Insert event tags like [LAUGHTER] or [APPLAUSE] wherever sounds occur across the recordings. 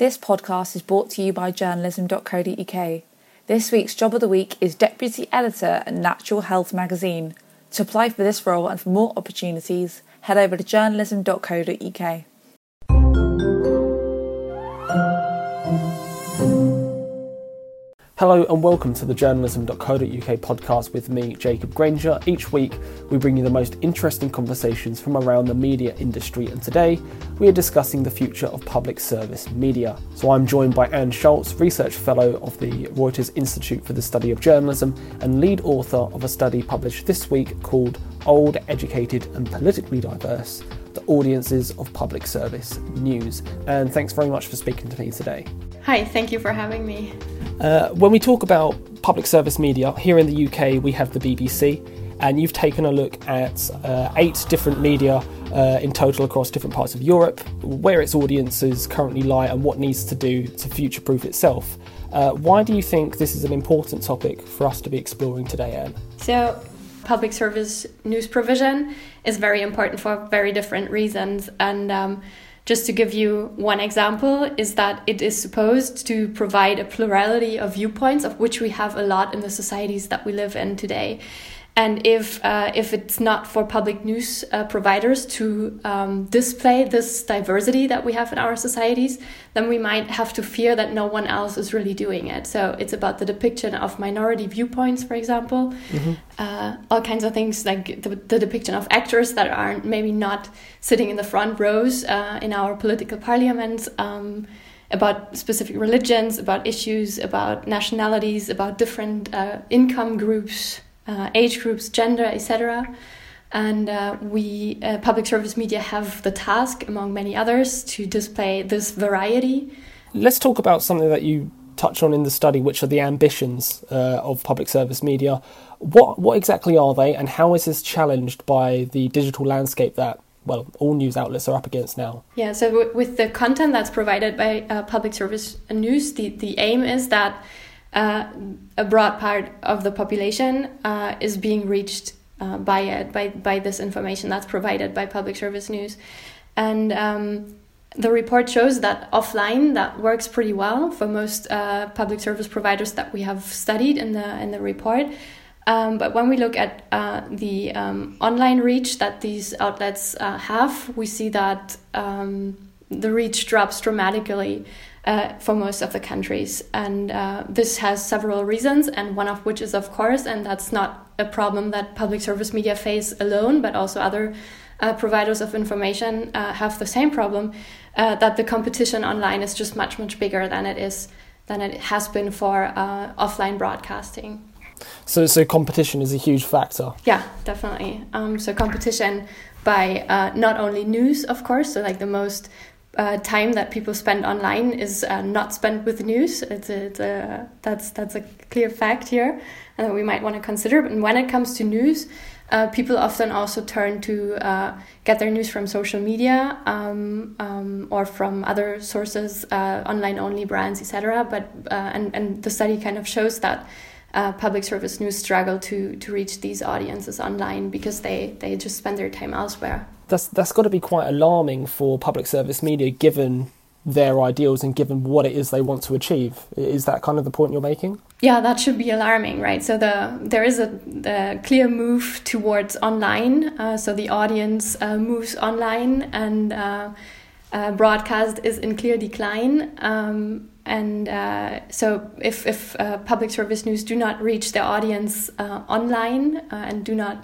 This podcast is brought to you by journalism.co.uk. This week's job of the week is Deputy Editor at Natural Health magazine. To apply for this role and for more opportunities, head over to journalism.co.uk. Hello and welcome to the journalism.co.uk podcast with me, Jacob Granger. Each week we bring you the most interesting conversations from around the media industry, and today we are discussing the future of public service media. So I'm joined by Anne Schulz, Research Fellow of the Reuters Institute for the Study of Journalism and lead author of a study published this week called Old, Educated and Politically Diverse The Audiences of Public Service News. And thanks very much for speaking to me today. Hi, thank you for having me. Uh, when we talk about public service media, here in the UK we have the BBC, and you've taken a look at uh, eight different media uh, in total across different parts of Europe, where its audiences currently lie, and what needs to do to future proof itself. Uh, why do you think this is an important topic for us to be exploring today, Anne? So, public service news provision is very important for very different reasons, and um, just to give you one example, is that it is supposed to provide a plurality of viewpoints, of which we have a lot in the societies that we live in today. And if uh, if it's not for public news uh, providers to um, display this diversity that we have in our societies, then we might have to fear that no one else is really doing it. So it's about the depiction of minority viewpoints, for example, mm-hmm. uh, all kinds of things like the, the, depiction of actors that are maybe not sitting in the front rows uh, in our political parliaments. Um, about specific religions, about issues, about nationalities, about different uh, income groups, uh, age groups, gender, etc. And uh, we, uh, public service media, have the task, among many others, to display this variety. Let's talk about something that you touch on in the study, which are the ambitions uh, of public service media. What what exactly are they, and how is this challenged by the digital landscape that well all news outlets are up against now? Yeah, so w- with the content that's provided by uh, public service news, the the aim is that uh, a broad part of the population uh, is being reached uh, by it, by, by this information that's provided by public service news. And um, the report shows that offline that works pretty well for most uh, public service providers that we have studied in the in the report. Um, but when we look at uh, the um, online reach that these outlets uh, have, we see that um, the reach drops dramatically uh, for most of the countries. And uh, this has several reasons, and one of which is, of course, and that's not a problem that public service media face alone, but also other uh, providers of information uh, have the same problem uh, that the competition online is just much, much bigger than it is than it has been for uh, offline broadcasting. So, so competition is a huge factor. Yeah, definitely. Um, so competition by not only news, of course, so like the most uh, time that people spend online is uh, not spent with news. It's, a, it's a, that's that's a clear fact here, and that we might want to consider. And when it comes to news, uh, people often also turn to uh, get their news from social media um, um, or from other sources, uh, online only brands, etc. But uh, and and the study kind of shows that. Public service news struggle to to reach these audiences online because they they just spend their time elsewhere that's that's got to be quite alarming for public service media, given their ideals and given what it is they want to achieve. Is that kind of the point you're making? Yeah, that should be alarming, right? So the there is a, a clear move towards online. Uh, so the audience uh, moves online, and uh, uh broadcast is in clear decline. Um, and uh, so, if if uh, public service news do not reach their audience online and do not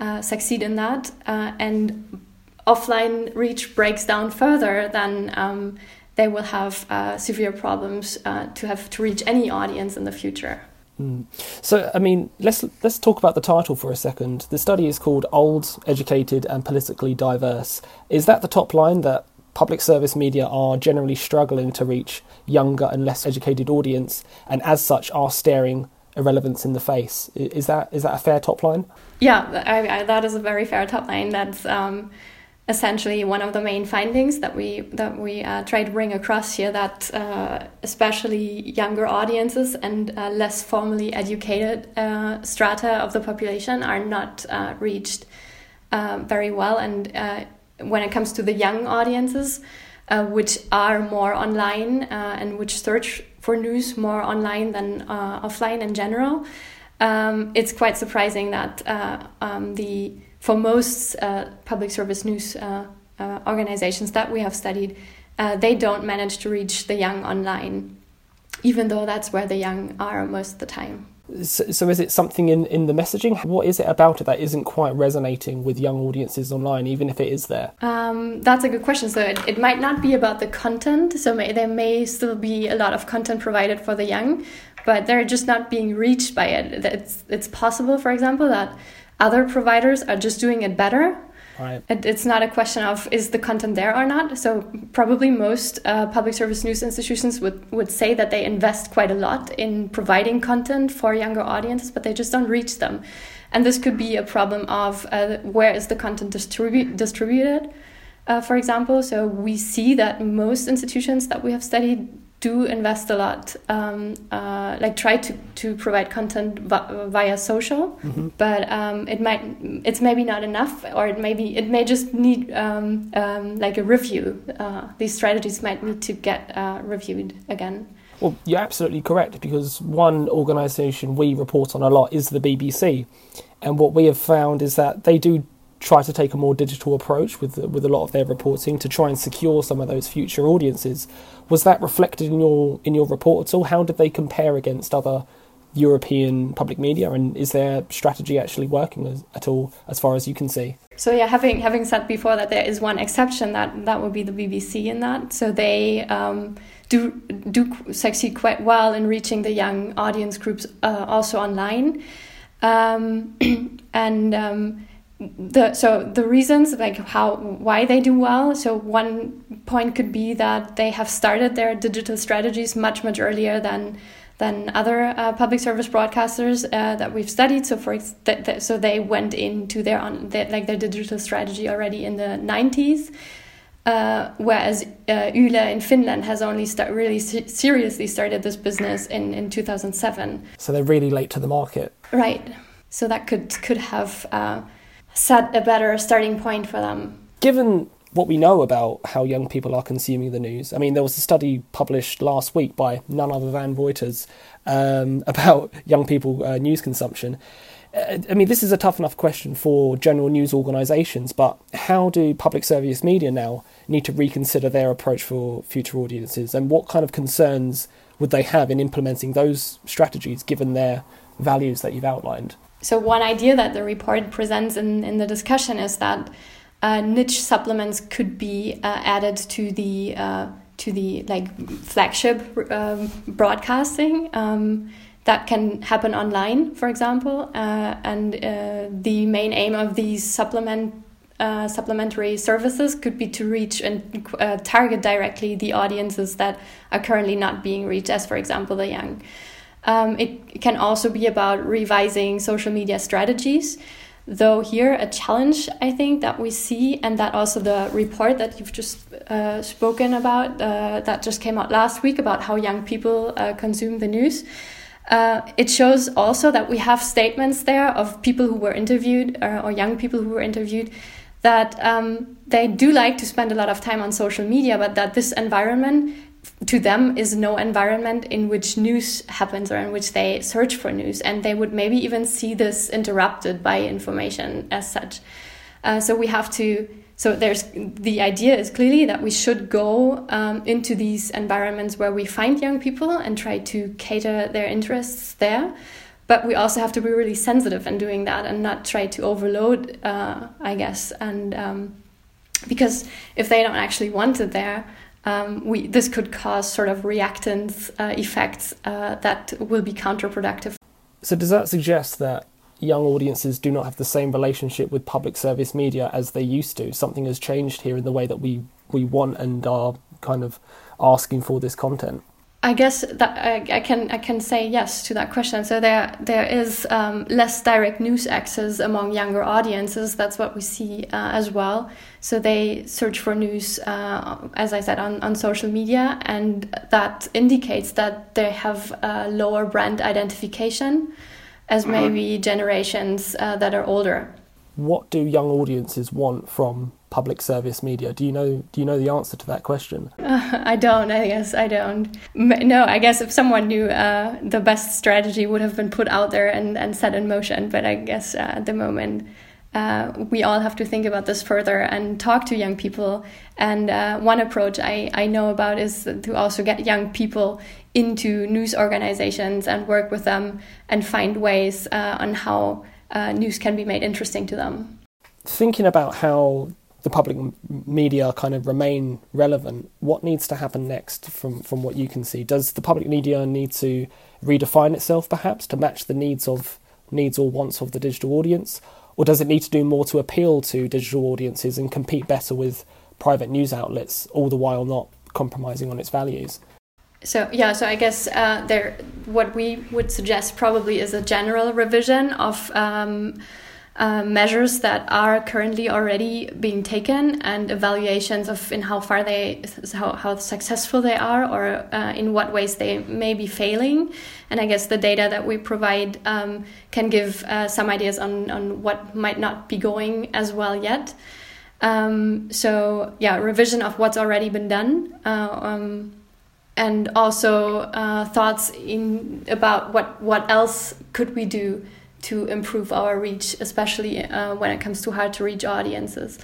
uh, succeed in that, uh, and offline reach breaks down further, then um, they will have uh, severe problems uh, to have to reach any audience in the future. Mm. So, I mean, let's let's talk about the title for a second. The study is called "Old, Educated, and Politically Diverse." Is that the top line that public service media are generally struggling to reach younger and less educated audience, and as such are staring irrelevance in the face. Is that is that a fair top line? Yeah, I, I, that is a very fair top line. That's um, essentially one of the main findings that we that we uh, try to bring across here. That uh, especially younger audiences and uh, less formally educated uh, strata of the population are not uh, reached uh, very well. And when it comes to the young audiences. uh, which are more online uh, and which search for news more online than uh, offline in general. Um, it's quite surprising that uh, um, the for most uh, public service news organizations that we have studied, they don't manage to reach the young online, even though that's where the young are most of the time. So, so, is it something in, in the messaging? What is it about it that isn't quite resonating with young audiences online, even if it is there? Um, that's a good question. So it, it might not be about the content. So may, there may still be a lot of content provided for the young, but they're just not being reached by it. It's, it's possible, for example, that other providers are just doing it better Right. It's not a question of is the content there or not. So probably most uh, public service news institutions would, would say that they invest quite a lot in providing content for younger audiences, but they just don't reach them. And this could be a problem of uh, where is the content distribu- distributed, uh, for example. So we see that most institutions that we have studied do invest a lot, um, uh, like try to, to provide content via social, mm-hmm. but um, it might it's maybe not enough, or it maybe it may just need um, um, like a review. Uh, these strategies might need to get uh, reviewed again. Well, you're absolutely correct because one organisation we report on a lot is the BBC, and what we have found is that they do try to take a more digital approach with with a lot of their reporting to try and secure some of those future audiences. Was that reflected in your in your report at all? How did they compare against other European public media, and is their strategy actually working as, at all, as far as you can see? So yeah, having having said before that there is one exception that that would be the BBC in that. So they um, do do succeed quite well in reaching the young audience groups uh, also online, um, [CLEARS THROAT] and um, the so the reasons like how why they do well so one point could be that they have started their digital strategies much much earlier than than other uh, public service broadcasters uh, that we've studied so for th- th- so they went into their on their, like their digital strategy already in the 90s uh, whereas uh, Yle in Finland has only start, really se- seriously started this business in, in 2007. So they're really late to the market. Right. So that could could have uh, set a better starting point for them. Given what we know about how young people are consuming the news, I mean, there was a study published last week by none other than Reuters um, [LAUGHS] about young people uh, news consumption. Uh, I mean, this is a tough enough question for general news organisations, but how do public service media now need to reconsider their approach for future audiences, and what kind of concerns would they have in implementing those strategies given their values that you've outlined? So one idea that the report presents in, in the discussion is that uh, niche supplements could be uh, added to the uh, to the like flagship um, broadcasting um, that can happen online, for example. Uh, and uh, the main aim of these supplement uh, supplementary services could be to reach and target directly the audiences that are currently not being reached, as for example the young. Um, it can also be about revising social media strategies. Though, here, a challenge I think that we see, and that also the report that you've just uh, spoken about, uh, that just came out last week about how young people uh, consume the news. Uh, it shows also that we have statements there of people who were interviewed uh, or young people who were interviewed that um, they do like to spend a lot of time on social media, but that this environment to them is no environment in which news happens or in which they search for news and they would maybe even see this interrupted by information as such. Uh, so we have to so there's the idea is clearly that we should go um, into these environments where we find young people and try to cater their interests there. But we also have to be really sensitive in doing that and not try to overload uh, i guess and um, because if they don't actually want it there um, we, this could cause sort of reactance uh, effects uh, that will be counterproductive. So, does that suggest that young audiences do not have the same relationship with public service media as they used to? Something has changed here in the way that we, we want and are kind of asking for this content? I guess that I, I, can I can say yes to that question. So there there is um, less direct news access among younger audiences. That's what we see uh, as well. So they search for news, uh, as I said, on, on social media, and that indicates that they have a lower brand identification as mm-hmm. maybe generations uh, that are older. What do young audiences want from public service media? Do you know do you know the answer to that question? Uh, [LAUGHS] I don't. I guess I don't. No, I guess if someone knew, uh, the best strategy would have been put out there and, and set in motion. But I guess uh, at the moment, uh, we all have to think about this further and talk to young people. And uh, one approach I, I know about is to also get young people into news organizations and work with them and find ways uh, on how uh, news can be made interesting to them. Thinking about how the public media kind of remain relevant, what needs to happen next from, from what you can see? Does the public media need to redefine itself perhaps to match the needs of needs or wants of the digital audience? Or does it need to do more to appeal to digital audiences and compete better with private news outlets, all the while not compromising on its values? So yeah, so I guess uh, there, what we would suggest probably is a general revision of um, uh, measures that are currently already being taken and evaluations of in how far they, how, how successful they are, or uh, in what ways they may be failing. And I guess the data that we provide um, can give uh, some ideas on on what might not be going as well yet. Um, so yeah, revision of what's already been done. Uh, um, and also uh, thoughts in about what what else could we do to improve our reach, especially uh, when it comes to hard to reach audiences.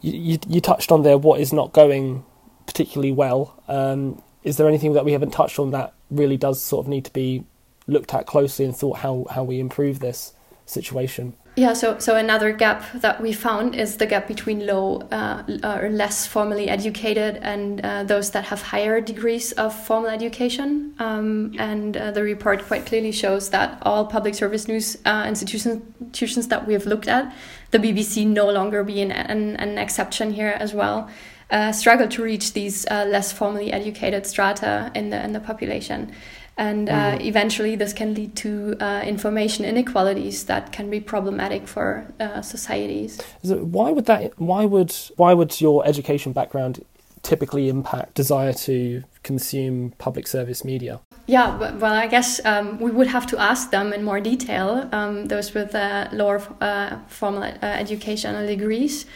You, you, you, touched on there what is not going particularly well. Um, is there anything that we haven't touched on that really does sort of need to be looked at closely and thought how, how we improve this situation? Yeah, so so another gap that we found is the gap between low uh, or less formally educated and uh, those that have higher degrees of formal education. Um, and uh, the report quite clearly shows that all public service news uh, institutions institutions that we have looked at, the BBC no longer being an, an exception here as well, uh, struggle to reach these uh, less formally educated strata in the in the population and uh, mm. eventually this can lead to uh, information inequalities that can be problematic for uh, societies. why would that? Why would why would your education background typically impact desire to consume public service media? Yeah, well, I guess um, we would have to ask them in more detail, um, those with uh, lower uh, formal uh, educational degrees.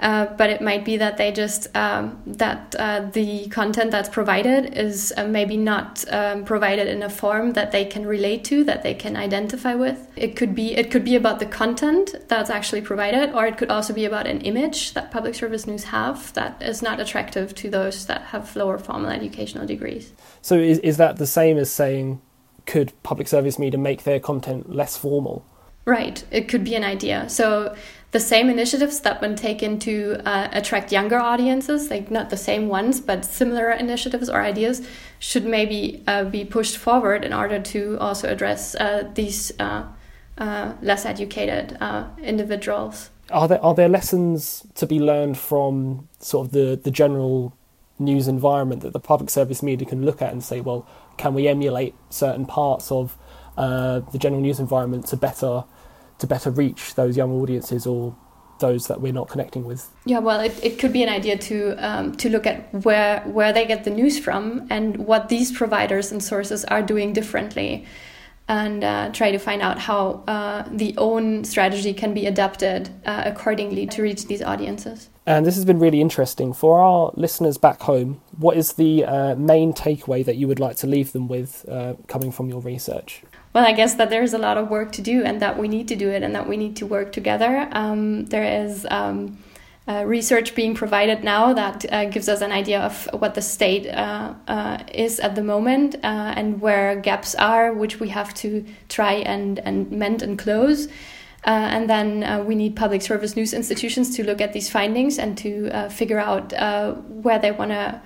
Uh, but it might be that they just um, that uh, the content that's provided is uh, maybe not um, provided in a form that they can relate to that they can identify with. It could be it could be about the content that's actually provided or it could also be about an image that public service news have that is not attractive to those that have lower formal educational degrees. So is, is that the same as saying could public service media make their content less formal? Right. It could be an idea. So the same initiatives that been taken to uh, attract younger audiences, like not the same ones, but similar initiatives or ideas, should maybe uh, be pushed forward in order to also address uh, these uh, uh, less educated uh, individuals. Are there are there lessons to be learned from sort of the the general news environment that the public service media can look at and say, well, can we emulate certain parts of the general news environment to better to better reach those young audiences or those that we're not connecting with. Yeah, well, it, it could be an idea to um, to look at where where they get the news from and what these providers and sources are doing differently, and uh, try to find out how uh, the own strategy can be adapted uh, accordingly to reach these audiences. And this has been really interesting for our listeners back home. What is the uh, main takeaway that you would like to leave them with, uh, coming from your research? Well, I guess that there's a lot of work to do and that we need to do it and that we need to work together. Um, there is um, uh, research being provided now that uh, gives us an idea of what the state uh, uh is at the moment uh, and where gaps are, which we have to try and, and mend and close. Uh, and then we need public service news institutions to look at these findings and to figure out where they want to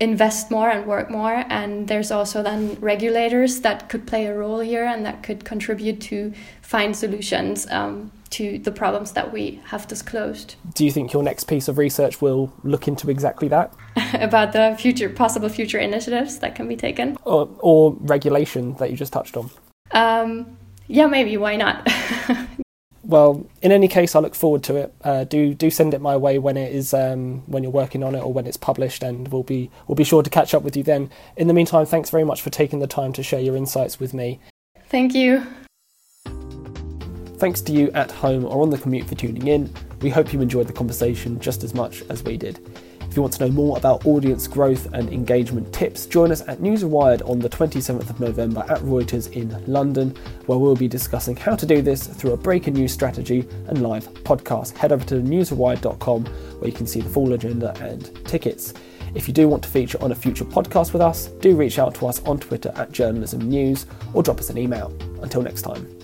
invest more and work more. And there's also then regulators that could play a role here and that could contribute to find solutions um, to the problems that we have disclosed. Do you think your next piece of research will look into exactly that? [LAUGHS] About the future, possible future initiatives that can be taken? Or, or regulation that you just touched on? Um, yeah, maybe. Why not? [LAUGHS] well, in any case, I look forward to it. Uh, do do send it my way when it is um, when you're working on it or when it's published, and we'll be we'll be sure to catch up with you then. In the meantime, thanks very much for taking the time to share your insights with me. Thank you. Thanks to you at home or on the commute for tuning in. We hope you enjoyed the conversation just as much as we did. If you want to know more about audience growth and engagement tips, join us at Newsrewired on the 27th of November at Reuters in London, where we'll be discussing how to do this through a breaking news strategy and live podcast. Head over to newsrewired.com where you can see the full agenda and tickets. If you do want to feature on a future podcast with us, do reach out to us on Twitter at Journalism News or drop us an email. Until next time.